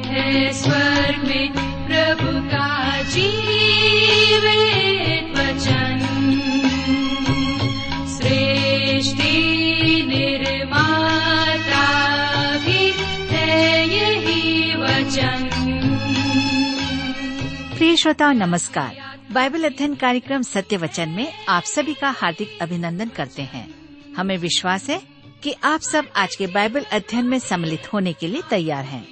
है स्वर्ग में प्रभु का वचन। सृष्टि निर्माता भी है यही वचन। प्रिय नमस्कार। बाइबल अध्ययन कार्यक्रम सत्य वचन में आप सभी का हार्दिक अभिनंदन करते हैं। हमें विश्वास है कि आप सब आज के बाइबल अध्ययन में सम्मिलित होने के लिए तैयार हैं।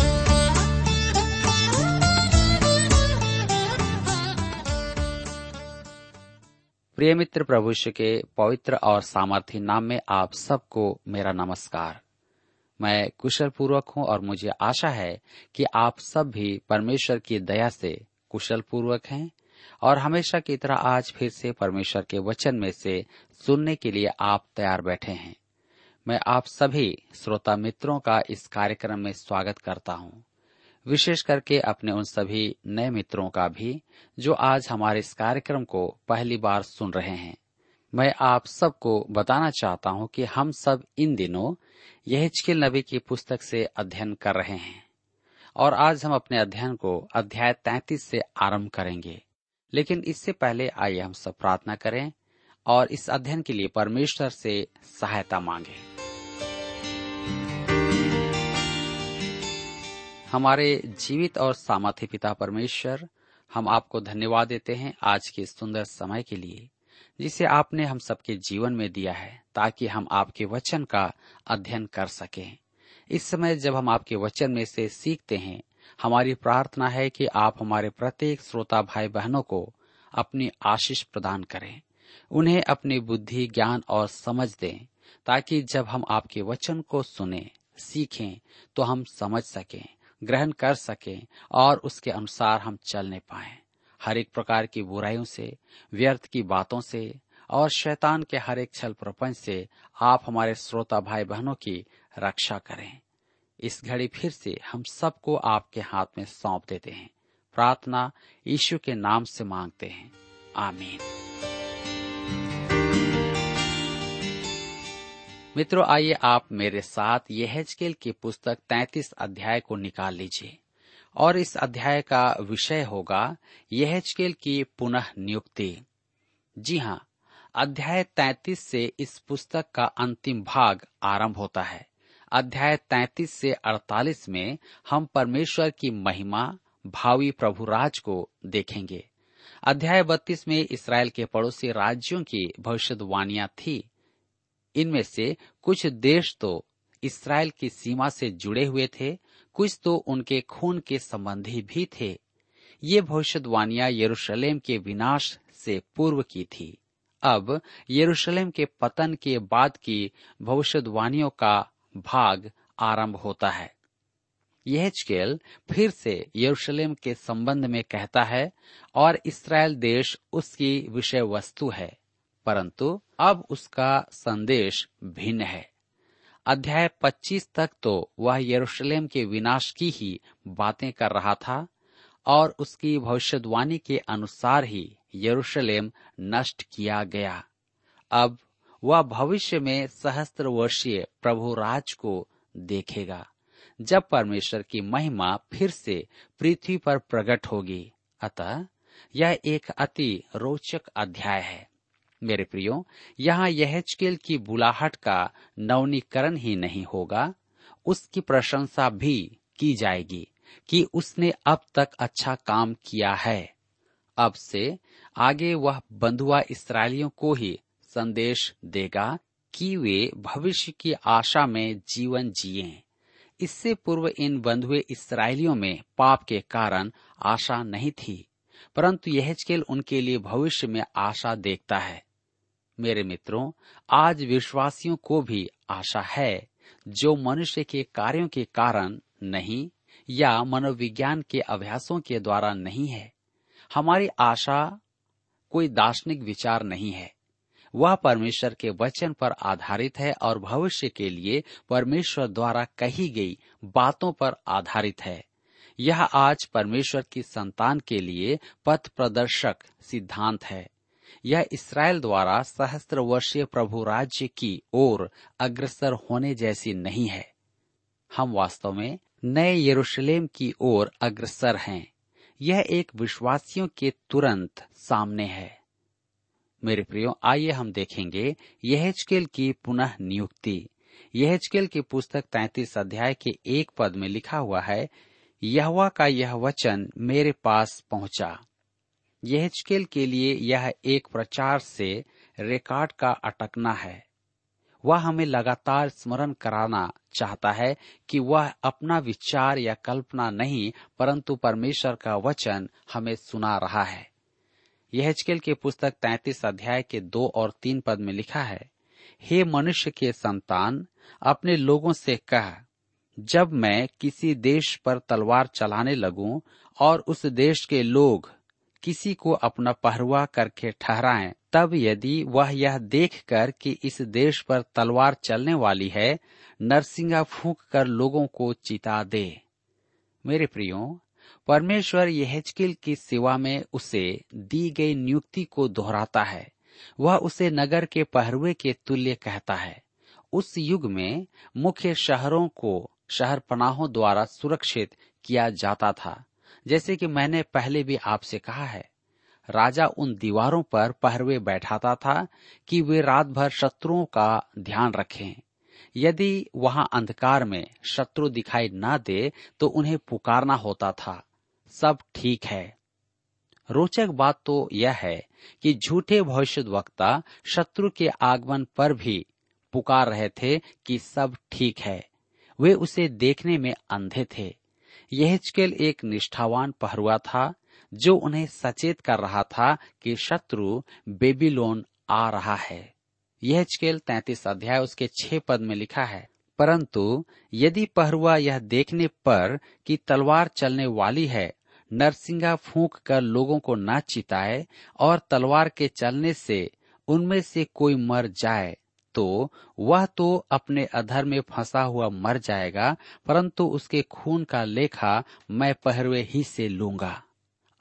प्रिय मित्र प्रभु के पवित्र और सामर्थ्य नाम में आप सबको मेरा नमस्कार। मैं कुशल पूर्वक हूँ और मुझे आशा है कि आप सब भी परमेश्वर की दया से कुशल पूर्वक हैं और हमेशा की तरह आज फिर से परमेश्वर के वचन में से सुनने के लिए आप तैयार बैठे हैं। मैं आप सभी श्रोता मित्रों का इस कार्यक्रम में स्वागत करता हूँ। विशेष करके अपने उन सभी नए मित्रों का भी, जो आज हमारे इस कार्यक्रम को पहली बार सुन रहे हैं। मैं आप सबको बताना चाहता हूँ कि हम सब इन दिनों यहिजकेल नबी की पुस्तक से अध्ययन कर रहे हैं। और आज हम अपने अध्ययन को अध्याय तैतीस से आरंभ करेंगे। लेकिन इससे पहले आइए हम सब प्रार्थना करें और इस अध्ययन के लिए परमेश्वर से सहायता मांगे। हमारे जीवित और सामर्थ्य पिता परमेश्वर, हम आपको धन्यवाद देते हैं आज के सुंदर समय के लिए, जिसे आपने हम सबके जीवन में दिया है, ताकि हम आपके वचन का अध्ययन कर सकें। इस समय जब हम आपके वचन में से सीखते हैं, हमारी प्रार्थना है कि आप हमारे प्रत्येक श्रोता भाई बहनों को अपनी आशीष प्रदान करें। उन्हें अपनी बुद्धि, ज्ञान और समझ दें, ताकि जब हम आपके वचन को सुने, सीखें तो हम समझ सकें। ग्रहण कर सकें और उसके अनुसार हम चलने पाए। हर एक प्रकार की बुराइयों से, व्यर्थ की बातों से और शैतान के हर एक छल प्रपंच से आप हमारे श्रोता भाई बहनों की रक्षा करें। इस घड़ी फिर से हम सबको आपके हाथ में सौंप देते हैं। प्रार्थना यीशु के नाम से मांगते हैं। आमीन। मित्रों, आइए आप मेरे साथ यहेजकेल की पुस्तक 33 अध्याय को निकाल लीजिए। और इस अध्याय का विषय होगा यहेजकेल की पुनः नियुक्ति। जी हाँ अध्याय 33 से इस पुस्तक का अंतिम भाग आरंभ होता है। अध्याय 33 से 48 में हम परमेश्वर की महिमा, भावी प्रभु राज को देखेंगे। अध्याय 32 में इसराइल के पड़ोसी राज्यों की भविष्यवाणियाँ थी। इनमें से कुछ देश तो इसराइल की सीमा से जुड़े हुए थे, कुछ तो उनके खून के संबंधी भी थे। ये भविष्यवाणियाँ यरूशलेम के विनाश से पूर्व की थी। अब यरूशलेम के पतन के बाद की भविष्यवाणियों का भाग आरंभ होता है। यह चकेल फिर से यरूशलेम के संबंध में कहता है, और इसराइल देश उसकी विषय वस्तु है। परंतु अब उसका संदेश भिन्न है। अध्याय 25 तक तो वह यरूशलेम के विनाश की ही बातें कर रहा था और उसकी भविष्यवाणी के अनुसार ही यरूशलेम नष्ट किया गया। अब वह भविष्य में सहस्त्र वर्षीय प्रभु राज को देखेगा, जब परमेश्वर की महिमा फिर से पृथ्वी पर प्रकट होगी। अतः यह एक अति रोचक अध्याय है। मेरे प्रियो, यहाँ यहेजकेल की बुलाहट का नवनीकरण ही नहीं होगा। उसकी प्रशंसा भी की जाएगी कि उसने अब तक अच्छा काम किया है। अब से आगे वह बंधुआ इसराइलियों को ही संदेश देगा कि वे भविष्य की आशा में जीवन जिए। इससे पूर्व इन बंधुए इसराइलियों में पाप के कारण आशा नहीं थी, परंतु यहेजकेल उनके लिए भविष्य में आशा देखता है। मेरे मित्रों, आज विश्वासियों को भी आशा है, जो मनुष्य के कार्यों के कारण नहीं या मनोविज्ञान के अभ्यासों के द्वारा नहीं है। हमारी आशा कोई दार्शनिक विचार नहीं है। वह परमेश्वर के वचन पर आधारित है और भविष्य के लिए परमेश्वर द्वारा कही गई बातों पर आधारित है। यह आज परमेश्वर की संतान के लिए पथ प्रदर्शक सिद्धांत है। यह इसराइल द्वारा सहस्त्र वर्षीय प्रभु राज्य की ओर अग्रसर होने जैसी नहीं है। हम वास्तव में नए यरूशलेम की ओर अग्रसर हैं। यह एक विश्वासियों के तुरंत सामने है। मेरे प्रियो, आइए हम देखेंगे यहजकेल की पुनः नियुक्ति। यहजकेल की पुस्तक तैतीस अध्याय के एक पद में लिखा हुआ है, यहवा का यह वचन मेरे पास पहुँचा। यहजकेल के लिए यह एक प्रचार से रिकॉर्ड का अटकना है। वह हमें लगातार स्मरण कराना चाहता है कि वह अपना विचार या कल्पना नहीं, परंतु परमेश्वर का वचन हमें सुना रहा है। यहजकेल के पुस्तक तैतीस अध्याय के दो और तीन पद में लिखा है, हे मनुष्य के संतान, अपने लोगों से कह, जब मैं किसी देश पर तलवार चलाने लगूं और उस देश के लोग किसी को अपना पहरुआ करके ठहराएँ, तब यदि वह यह देखकर कि इस देश पर तलवार चलने वाली है, नरसिंगा फूंक कर लोगों को चिता दे। मेरे प्रियो, परमेश्वर यहजकिल की सेवा में उसे दी गई नियुक्ति को दोहराता है। वह उसे नगर के पहरुए के तुल्य कहता है। उस युग में मुख्य शहरों को शहर पनाहों द्वारा सुरक्षित किया जाता था। जैसे कि मैंने पहले भी आपसे कहा है, राजा उन दीवारों पर पहरवे बैठाता था कि वे रात भर शत्रुओं का ध्यान रखें। यदि वहाँ अंधकार में शत्रु दिखाई ना दे तो उन्हें पुकारना होता था। सब ठीक है। रोचक बात तो यह है कि झूठे भविष्य वक्ता शत्रु के आगमन पर भी पुकार रहे थे कि सब ठीक है। वे उसे देखने में अंधे थे। यहजकेल एक निष्ठावान पहरुआ था, जो उन्हें सचेत कर रहा था कि शत्रु बेबीलोन आ रहा है। यह चकेल तैतीस अध्याय उसके छह पद में लिखा है, परंतु यदि पहरुआ यह देखने पर कि तलवार चलने वाली है, नरसिंगा फूंक कर लोगों को न चिताए और तलवार के चलने से उनमें से कोई मर जाए तो वह तो अपने अधर में फंसा हुआ मर जाएगा, परंतु उसके खून का लेखा मैं पहरवे ही से लूँगा।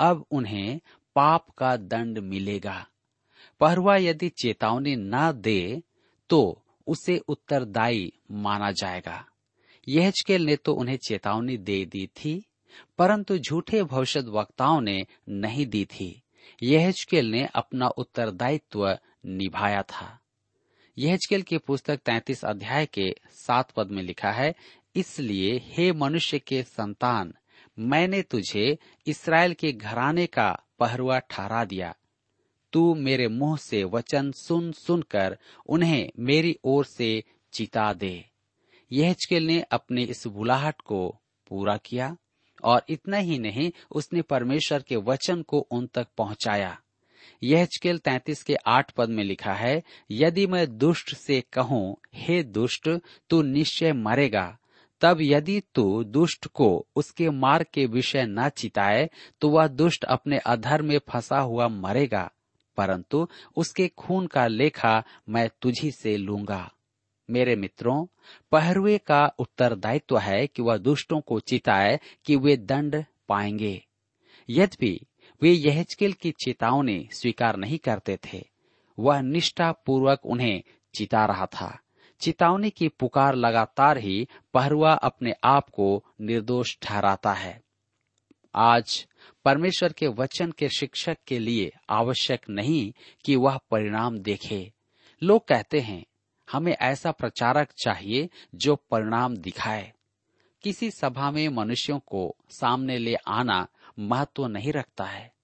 अब उन्हें पाप का दंड मिलेगा। पहरुआ यदि चेतावनी न दे तो उसे उत्तरदायी माना जाएगा। यहजकेल ने तो उन्हें चेतावनी दे दी थी, परंतु झूठे भविष्य वक्ताओं ने नहीं दी थी। यहजकेल ने अपना उत्तरदायित्व निभाया था। यहजकेल की पुस्तक तैतीस अध्याय के सात पद में लिखा है, इसलिए हे मनुष्य के संतान, मैंने तुझे इसराइल के घराने का पहरुआ ठहरा दिया। तू मेरे मुँह से वचन सुन सुनकर उन्हें मेरी ओर से चिता दे। यहचकेल ने अपने इस बुलाहट को पूरा किया और इतना ही नहीं, उसने परमेश्वर के वचन को उन तक पहुँचाया। यहचकेल तैतीस के आठ पद में लिखा है, यदि मैं दुष्ट से कहूँ, हे दुष्ट, तू निश्चय मरेगा। तब यदि तू दुष्ट को उसके मार्ग के विषय न चिताए तो वह दुष्ट अपने अधर में फंसा हुआ मरेगा। परंतु उसके खून का लेखा मैं तुझी से लूँगा। मेरे मित्रों, पहरुए का उत्तरदायित्व है कि वह दुष्टों को चिताए कि वे दंड पाएँगे। यद्यपि वे यहजकेल की चेतावनी स्वीकार नहीं करते थे। वह निष्ठा पूर्वक उन्हें चिता रहा था। चितावनी की पुकार लगातार ही पहरुआ अपने आप को निर्दोष ठहराता है। आज परमेश्वर के वचन के शिक्षक के लिए आवश्यक नहीं कि वह परिणाम देखे। लोग कहते हैं, हमें ऐसा प्रचारक चाहिए जो परिणाम दिखाए। किसी सभा में मनुष्यों को सामने ले आना महत्व नहीं रखता है।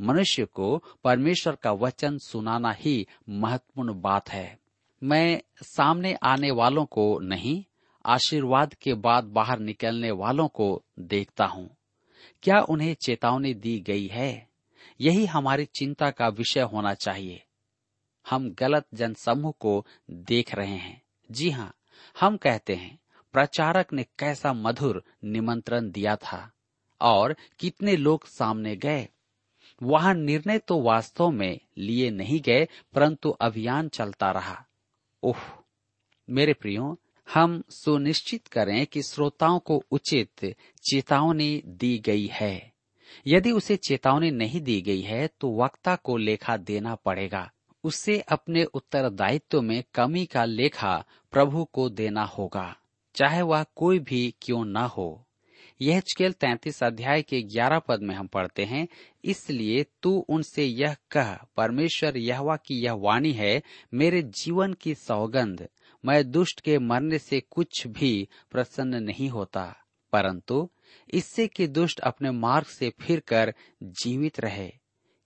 मनुष्य को परमेश्वर का वचन सुनाना ही महत्वपूर्ण बात है। मैं सामने आने वालों को नहीं, आशीर्वाद के बाद बाहर निकलने वालों को देखता हूँ। क्या उन्हें चेतावनी दी गई है? यही हमारी चिंता का विषय होना चाहिए। हम गलत जनसमूह को देख रहे हैं। जी हाँ हम कहते हैं, प्रचारक ने कैसा मधुर निमंत्रण दिया था। और कितने लोग सामने गए। वहाँ निर्णय तो वास्तव में लिए नहीं गए, परंतु अभियान चलता रहा। ओह, मेरे प्रियो, हम सुनिश्चित करें कि श्रोताओं को उचित चेतावनी दी गई है। यदि उसे चेतावनी नहीं दी गई है तो वक्ता को लेखा देना पड़ेगा। उसे अपने उत्तरदायित्व में कमी का लेखा प्रभु को देना होगा, चाहे वह कोई भी क्यों न हो। यह चकेल तैतीस अध्याय के ग्यारह पद में हम पढ़ते हैं, इसलिए तू उनसे यह कह, परमेश्वर यहवा की यह वाणी है, मेरे जीवन की सौगंध, मैं दुष्ट के मरने से कुछ भी प्रसन्न नहीं होता। परंतु इससे कि दुष्ट अपने मार्ग से फिरकर जीवित रहे।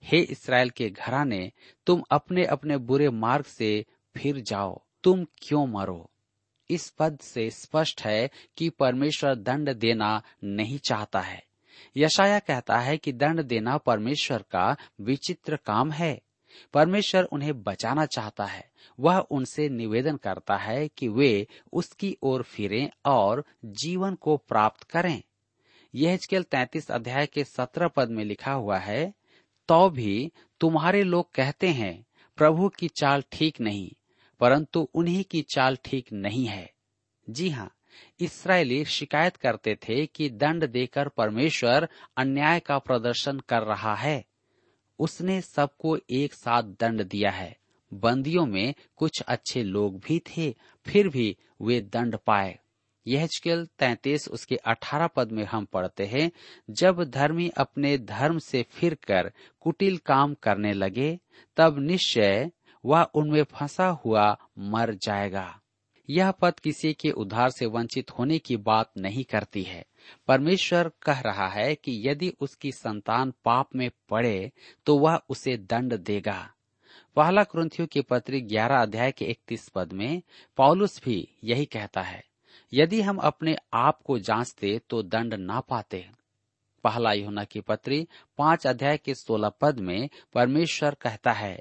हे इसराइल के घराने, तुम अपने अपने बुरे मार्ग से फिर जाओ, तुम क्यों मरो? इस पद से स्पष्ट है कि परमेश्वर दंड देना नहीं चाहता है। यशाया कहता है कि दंड देना परमेश्वर का विचित्र काम है। परमेश्वर उन्हें बचाना चाहता है। वह उनसे निवेदन करता है कि वे उसकी ओर फिरें और जीवन को प्राप्त करें। यह तैतीस अध्याय के सत्रह पद में लिखा हुआ है तो भी तुम्हारे लोग कहते हैं, प्रभु की चाल ठीक नहीं परंतु उन्हीं की चाल ठीक नहीं है। जी हाँ इसराइली शिकायत करते थे कि दंड देकर परमेश्वर अन्याय का प्रदर्शन कर रहा है। उसने सबको एक साथ दंड दिया है। बंदियों में कुछ अच्छे लोग भी थे, फिर भी वे दंड पाए। यह तैतीस उसके अठारह पद में हम पढ़ते हैं, जब धर्मी अपने धर्म से फिरकर कुटिल काम करने लगे, तब निश्चय वह उनमें फंसा हुआ मर जाएगा। यह पद किसी के उद्धार से वंचित होने की बात नहीं करती है। परमेश्वर कह रहा है कि यदि उसकी संतान पाप में पड़े तो वह उसे दंड देगा। पहला क्रंथियों की पत्री ग्यारह अध्याय के इकतीस पद में पौलुस भी यही कहता है, यदि हम अपने आप को जांचते तो दंड ना पाते। पहला युना की पत्री पाँच अध्याय के सोलह पद में परमेश्वर कहता है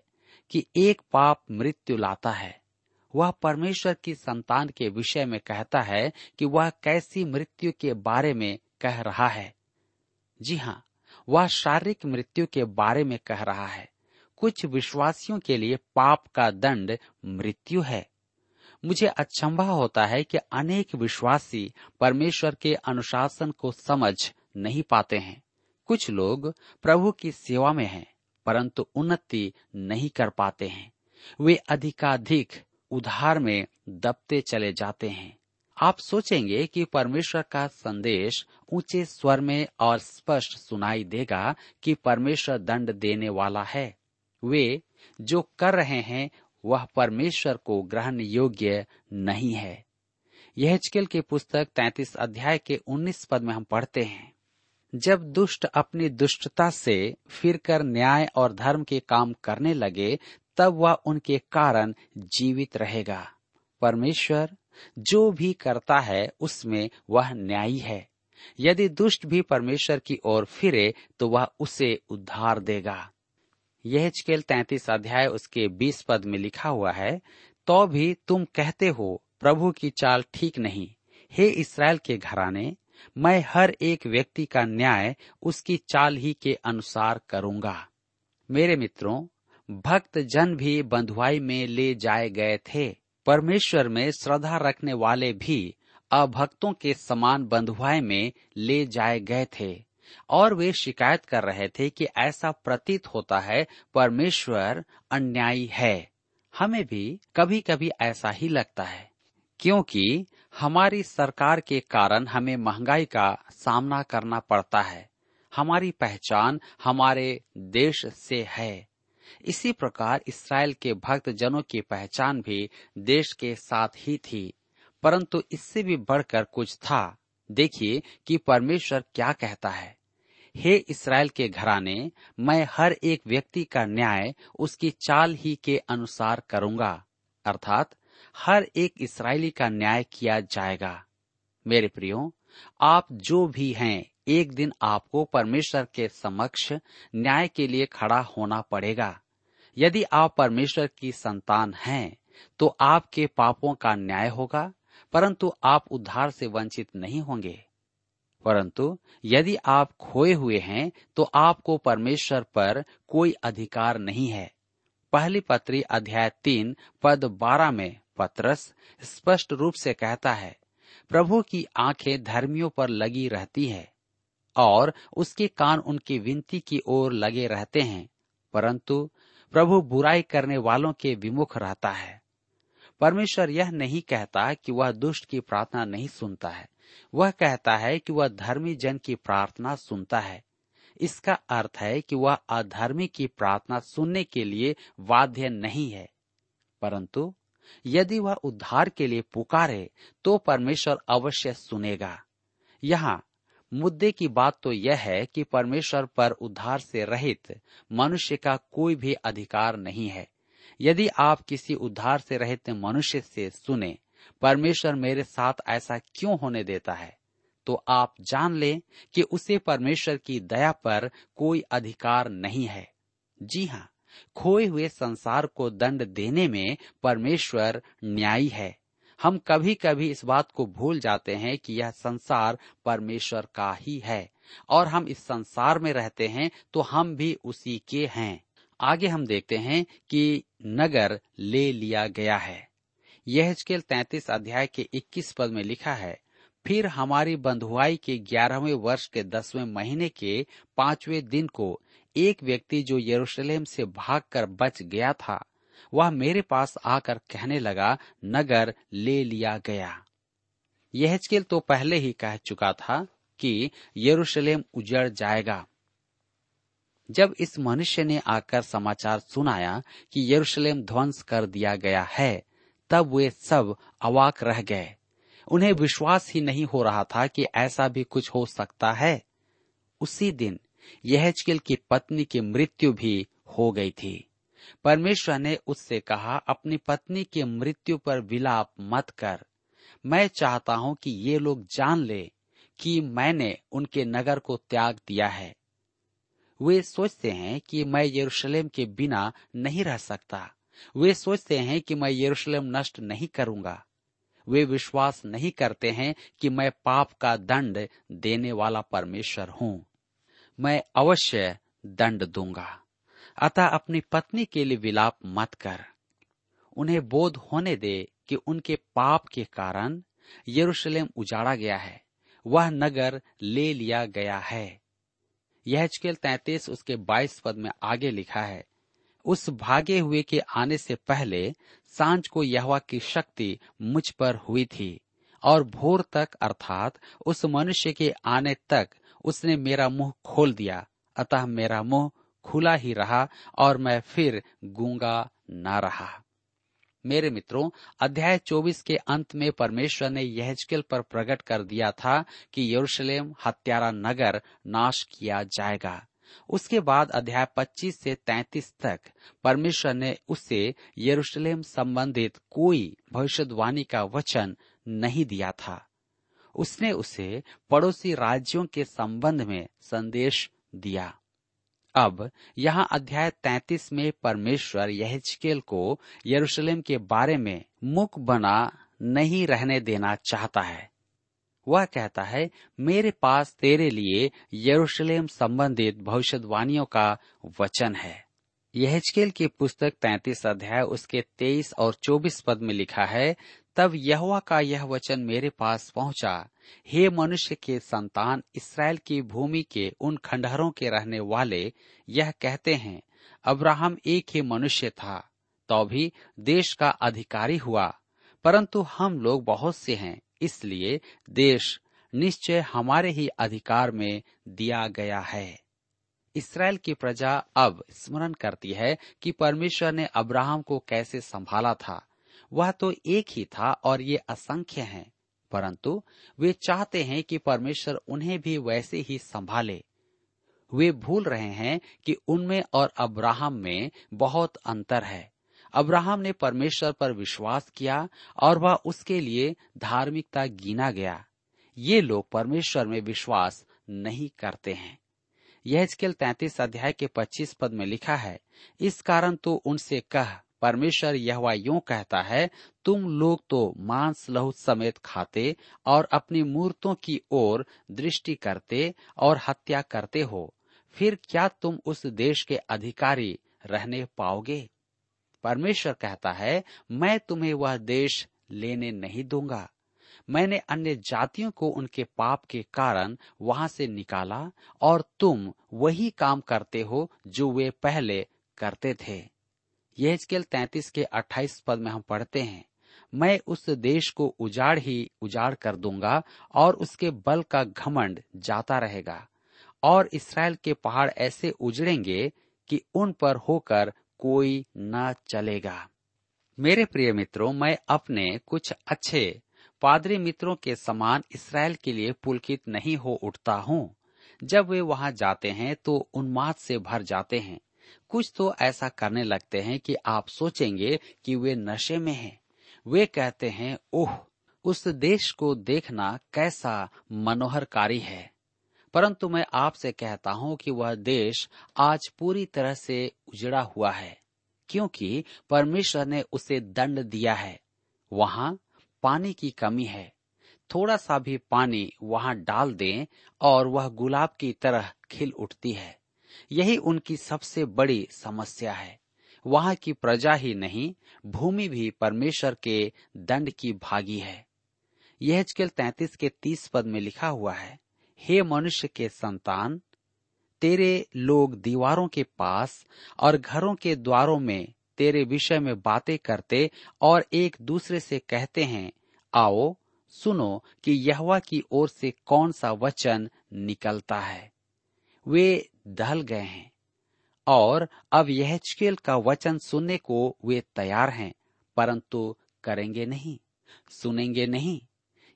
कि एक पाप मृत्यु लाता है। वह परमेश्वर की संतान के विषय में कहता है कि वह कैसी मृत्यु के बारे में कह रहा है। जी हाँ वह शारीरिक मृत्यु के बारे में कह रहा है। कुछ विश्वासियों के लिए पाप का दंड मृत्यु है। मुझे अचंभा होता है कि अनेक विश्वासी परमेश्वर के अनुशासन को समझ नहीं पाते हैं। कुछ लोग प्रभु की सेवा में हैं। परंतु उन्नति नहीं कर पाते हैं। वे अधिकाधिक उधार में दबते चले जाते हैं। आप सोचेंगे कि परमेश्वर का संदेश ऊँचे स्वर में और स्पष्ट सुनाई देगा कि परमेश्वर दंड देने वाला है। वे जो कर रहे हैं, वह परमेश्वर को ग्रहण योग्य नहीं है। यह की पुस्तक 33 अध्याय के 19 पद में हम पढ़ते हैं। जब दुष्ट अपनी दुष्टता से फिरकर न्याय और धर्म के काम करने लगे, तब वह उनके कारण जीवित रहेगा। परमेश्वर, जो भी करता है, उसमें वह न्यायी है। यदि दुष्ट भी परमेश्वर की ओर फिरे तो वह उसे उद्धार देगा। यह चकेल तैतीस अध्याय उसके बीस पद में लिखा हुआ है तो भी तुम कहते हो, प्रभु की चाल ठीक नहीं। हे इसराइल के घराने मैं हर एक व्यक्ति का न्याय उसकी चाल ही के अनुसार करूँगा। मेरे मित्रों भक्त जन भी बंधुआई में ले जाए गए थे। परमेश्वर में श्रद्धा रखने वाले भी अभक्तों के समान बंधुआई में ले जाए गए थे। और वे शिकायत कर रहे थे कि ऐसा प्रतीत होता है, परमेश्वर अन्यायी है। हमें भी कभी कभी ऐसा ही लगता है। क्योंकि हमारी सरकार के कारण हमें महँगाई का सामना करना पड़ता है। हमारी पहचान हमारे देश से है। इसी प्रकार इसराइल के भक्त जनों की पहचान भी देश के साथ ही थी, परंतु इससे भी बढ़कर कुछ था। देखिए कि परमेश्वर क्या कहता है। हे इसराइल के घराने, मैं हर एक व्यक्ति का न्याय उसकी चाल ही के अनुसार करूँगा, अर्थात हर एक इसराइली का न्याय किया जाएगा। मेरे प्रियो, आप जो भी हैं, एक दिन आपको परमेश्वर के समक्ष न्याय के लिए खड़ा होना पड़ेगा। यदि आप परमेश्वर की संतान हैं तो आपके पापों का न्याय होगा, परंतु आप उद्धार से वंचित नहीं होंगे। परंतु यदि आप खोए हुए हैं तो आपको परमेश्वर पर कोई अधिकार नहीं है। पहली पत्री अध्याय तीन, पद बारह में पत्रस स्पष्ट रूप से कहता है, प्रभु की आँखें धर्मियों पर लगी रहती है और उसके कान उनकी विनती की ओर लगे रहते हैं, परंतु प्रभु बुराई करने वालों के विमुख रहता है। परमेश्वर यह नहीं कहता कि वह दुष्ट की प्रार्थना नहीं सुनता है, वह कहता है कि वह धर्मी जन की प्रार्थना सुनता है। इसका अर्थ है कि वह अधर्मी की प्रार्थना सुनने के लिए बाध्य नहीं है। परंतु यदि वह उद्धार के लिए पुकारे तो परमेश्वर अवश्य सुनेगा। यहाँ, मुद्दे की बात तो यह है कि परमेश्वर पर उद्धार से रहित मनुष्य का कोई भी अधिकार नहीं है। यदि आप किसी उद्धार से रहित मनुष्य से सुने, परमेश्वर मेरे साथ ऐसा क्यों होने देता है? तो आप जान लें कि उसे परमेश्वर की दया पर कोई अधिकार नहीं है। जी हाँ खोए हुए संसार को दंड देने में परमेश्वर न्यायी है। हम कभी कभी इस बात को भूल जाते हैं कि यह संसार परमेश्वर का ही है और हम इस संसार में रहते हैं तो हम भी उसी के हैं। आगे हम देखते हैं कि नगर ले लिया गया है। यह तैतीस अध्याय के 21 पद में लिखा है फिर हमारी बंधुआई के ग्यारहवें वर्ष के दसवें महीने के पाँचवें दिन को एक व्यक्ति जो यरूशलेम से भागकर बच गया था, वह मेरे पास आकर कहने लगा, नगर ले लिया गया। यह तो पहले ही कह चुका था कि यरूशलेम उजड़ जाएगा। जब इस मनुष्य ने आकर समाचार सुनाया कि यरूशलेम ध्वंस कर दिया गया है, तब वे सब अवाक रह गए। उन्हें विश्वास ही नहीं हो रहा था कि ऐसा भी कुछ हो सकता है। उसी दिन यहजकेल की पत्नी की मृत्यु भी हो गई थी। परमेश्वर ने उससे कहा, अपनी पत्नी की मृत्यु पर विलाप मत कर। मैं चाहता हूँ कि ये लोग जान ले कि मैंने उनके नगर को त्याग दिया है। वे सोचते हैं कि मैं यरूशलेम के बिना नहीं रह सकता। वे सोचते हैं कि मैं यरूशलेम नष्ट नहीं करूँगा। वे विश्वास नहीं करते हैं कि मैं पाप का दंड देने वाला परमेश्वर हूँ। मैं अवश्य दंड दूँगा। अतः अपनी पत्नी के लिए विलाप मत कर। उन्हें बोध होने दे कि उनके पाप के कारण यरूशलेम उजाड़ा गया है। वह नगर ले लिया गया है। यह तैतीस उसके बाईस पद में आगे लिखा है उस भागे हुए के आने से पहले साँझ को यहवा की शक्ति मुझ पर हुई थी, और भोर तक अर्थात उस मनुष्य के आने तक उसने मेरा मुँह खोल दिया, अतः मेरा मुँह खुला ही रहा और मैं फिर गूँगा न रहा। मेरे मित्रों, अध्याय 24 के अंत में परमेश्वर ने यहजकेल पर प्रकट कर दिया था कि यरूशलेम हत्यारा नगर नाश किया जाएगा। उसके बाद अध्याय 25 से 33 तक परमेश्वर ने उसे यरूशलेम संबंधित कोई भविष्यवाणी का वचन नहीं दिया था। उसने उसे पड़ोसी राज्यों के संबंध में संदेश दिया। अब यहाँ अध्याय 33 में परमेश्वर यहजकेल को यरूशलेम के बारे में मुख बना नहीं रहने देना चाहता है। वह कहता है, मेरे पास तेरे लिए यरूशलेम संबंधित भविष्यवाणियों का वचन है। यहजकेल की पुस्तक तैतीस अध्याय उसके तेईस और चौबीस पद में लिखा है, तब यहुआ का यह वचन मेरे पास पहुँचा। हे मनुष्य के संतान इसराइल की भूमि के उन खंडहरों के रहने वाले यह कहते हैं, अब्राहम एक ही मनुष्य था तो भी देश का अधिकारी हुआ, परंतु हम लोग बहुत से हैं। इसलिए देश निश्चय हमारे ही अधिकार में दिया गया है। इसराइल की प्रजा अब स्मरण करती है कि परमेश्वर ने अब्राहम को कैसे संभाला था। वह तो एक ही था और ये असंख्य हैं, परंतु वे चाहते हैं कि परमेश्वर उन्हें भी वैसे ही संभाले। वे भूल रहे हैं कि उनमें और अब्राहम में बहुत अंतर है। अब्राहम ने परमेश्वर पर विश्वास किया और वह उसके लिए धार्मिकता गिना गया। ये लोग परमेश्वर में विश्वास नहीं करते हैं। यह तैतीस अध्याय के पच्चीस पद में लिखा है, इस कारण तो उनसे कह, परमेश्वर यह यूँ कहता है, तुम लोग तो मांस लहू समेत खाते और अपनी मूर्तों की ओर दृष्टि करते और हत्या करते हो, फिर क्या तुम उस देश के अधिकारी रहने पाओगे? परमेश्वर कहता है, मैं तुम्हें वह देश लेने नहीं दूँगा। मैंने अन्य जातियों को उनके पाप के कारण वहाँ से निकाला और तुम वही काम करते हो जो वे पहले करते थे। यह स्केल तैतीस के अट्ठाईस पद में हम पढ़ते हैं, मैं उस देश को उजाड़ ही उजाड़ कर दूँगा और उसके बल का घमंड जाता रहेगा। और इसराइल के पहाड़ ऐसे उजड़ेंगे कि उन पर होकर कोई न चलेगा। मेरे प्रिय मित्रों, मैं अपने कुछ अच्छे पादरी मित्रों के समान इसराइल के लिए पुलकित नहीं हो उठता हूँ। जब वे वहाँ जाते हैं तो उन्माद से भर जाते हैं। कुछ तो ऐसा करने लगते हैं कि आप सोचेंगे कि वे नशे में हैं। वे कहते हैं, ओह, उस देश को देखना कैसा मनोहरकारी है। परंतु मैं आपसे कहता हूँ कि वह देश आज पूरी तरह से उजड़ा हुआ है, क्योंकि परमेश्वर ने उसे दंड दिया है। वहाँ पानी की कमी है। थोड़ा सा भी पानी वहाँ डाल दें और वह गुलाब की तरह खिल उठती है। यही उनकी सबसे बड़ी समस्या है। वहाँ की प्रजा ही नहीं, भूमि भी परमेश्वर के दंड की भागी है। यह तैतीस के तीस पद में लिखा हुआ है हे मनुष्य के संतान, तेरे लोग दीवारों के पास और घरों के द्वारों में तेरे विषय में बातें करते और एक दूसरे से कहते हैं, आओ सुनो कि यहवा की ओर से कौन सा वचन निकलता है। वे दल गए हैं और अब यह का वचन सुनने को वे तैयार हैं, परंतु करेंगे नहीं, सुनेंगे नहीं।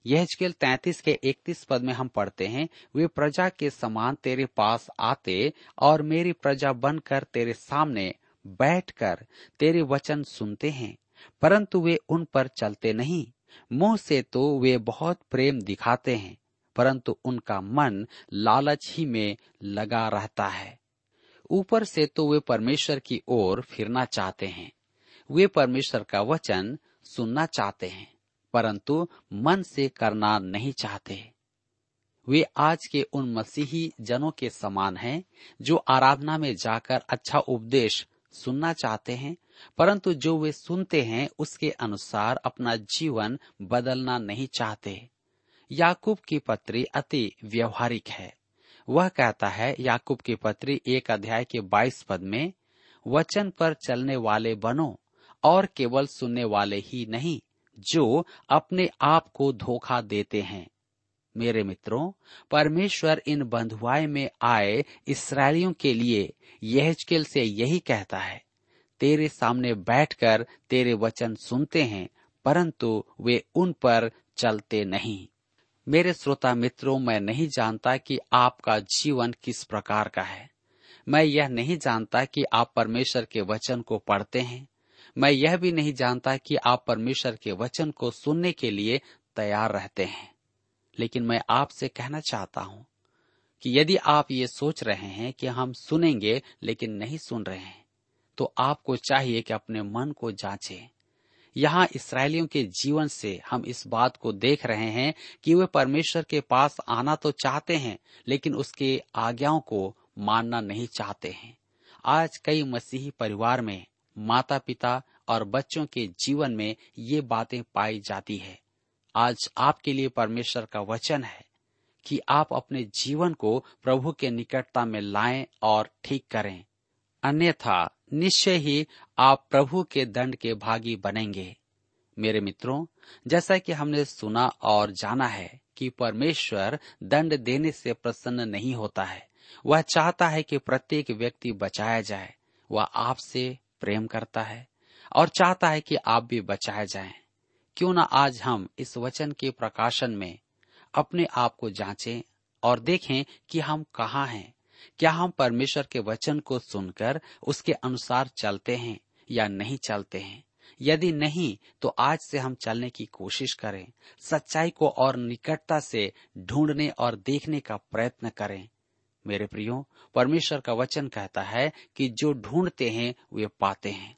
यह तैतीस के इकतीस पद में हम पढ़ते हैं, वे प्रजा के समान तेरे पास आते और मेरी प्रजा बनकर तेरे सामने बैठकर तेरे वचन सुनते हैं, परंतु वे उन पर चलते नहीं। मुँह से तो वे बहुत प्रेम दिखाते हैं, परंतु उनका मन लालच ही में लगा रहता है। ऊपर से तो वे परमेश्वर की ओर फिरना चाहते हैं, वे परमेश्वर का वचन सुनना चाहते हैं। परंतु मन से करना नहीं चाहते। वे आज के उन मसीही जनों के समान हैं, जो आराधना में जाकर अच्छा उपदेश सुनना चाहते हैं, परंतु जो वे सुनते हैं, उसके अनुसार अपना जीवन बदलना नहीं चाहते। याकूब की पत्री अति व्यवहारिक है। वह कहता है, याकूब की पत्री एक अध्याय के बाईस पद में, वचन पर चलने वाले बनो और केवल सुनने वाले ही नहीं जो अपने आप को धोखा देते हैं। मेरे मित्रों, परमेश्वर इन बंधुआई में आए इसराइलियों के लिए यहजकेल से यही कहता है, तेरे सामने बैठकर तेरे वचन सुनते हैं, परंतु वे उन पर चलते नहीं। मेरे श्रोता मित्रों, मैं नहीं जानता कि आपका जीवन किस प्रकार का है। मैं यह नहीं जानता कि आप परमेश्वर के वचन को पढ़ते हैं मैं यह भी नहीं जानता कि आप परमेश्वर के वचन को सुनने के लिए तैयार रहते हैं। लेकिन मैं आपसे कहना चाहता हूँ कि यदि आप ये सोच रहे हैं कि हम सुनेंगे लेकिन नहीं सुन रहे हैं तो आपको चाहिए कि अपने मन को जांचें। यहाँ इसराइलियों के जीवन से हम इस बात को देख रहे हैं कि वे परमेश्वर के पास आना तो चाहते हैं, लेकिन उसके आज्ञाओं को मानना नहीं चाहते हैं। आज कई मसीही परिवार में माता पिता और बच्चों के जीवन में ये बातें पाई जाती है। आज आपके लिए परमेश्वर का वचन है कि आप अपने जीवन को प्रभु के निकटता में लाएँ और ठीक करें। अन्यथा निश्चय ही आप प्रभु के दंड के भागी बनेंगे। मेरे मित्रों, जैसा कि हमने सुना और जाना है कि परमेश्वर दंड देने से प्रसन्न नहीं होता है। वह चाहता है कि प्रत्येक व्यक्ति बचाया जाए। वह आपसे प्रेम करता है और चाहता है कि आप भी बचाए जाएँ। क्यों ना आज हम इस वचन के प्रकाशन में अपने आप को जांचें और देखें कि हम कहाँ हैं। क्या हम परमेश्वर के वचन को सुनकर उसके अनुसार चलते हैं या नहीं चलते हैं? यदि नहीं तो आज से हम चलने की कोशिश करें, सच्चाई को और निकटता से ढूँढने और देखने का प्रयत्न करें। मेरे प्रियो, परमेश्वर का वचन कहता है कि जो ढूंढते हैं, वे पाते हैं।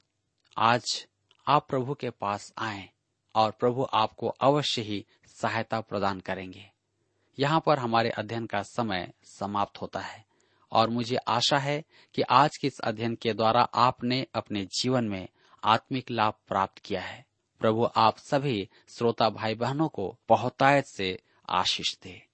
आज आप प्रभु के पास आए और प्रभु आपको अवश्य ही सहायता प्रदान करेंगे। यहाँ पर हमारे अध्ययन का समय समाप्त होता है और मुझे आशा है कि आज के इस अध्ययन के द्वारा आपने अपने जीवन में आत्मिक लाभ प्राप्त किया है। प्रभु आप सभी श्रोता भाई बहनों को बहुतायत से आशीष दे।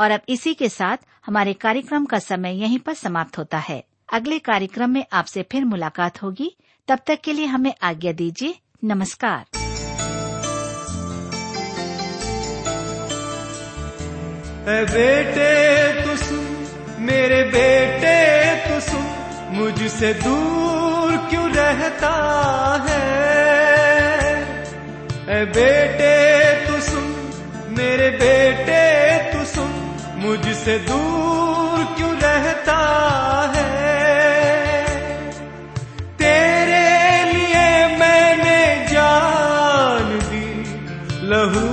और अब इसी के साथ हमारे कार्यक्रम का समय यहीं पर समाप्त होता है। अगले कार्यक्रम में आपसे फिर मुलाकात होगी। तब तक के लिए हमें आज्ञा दीजिए। नमस्कार। बेटे मेरे बेटे मुझसे दूर क्यों रहता है? बेटे तू सुन, मेरे बेटे मुझसे दूर क्यों रहता है? तेरे लिए मैंने जान दी लहू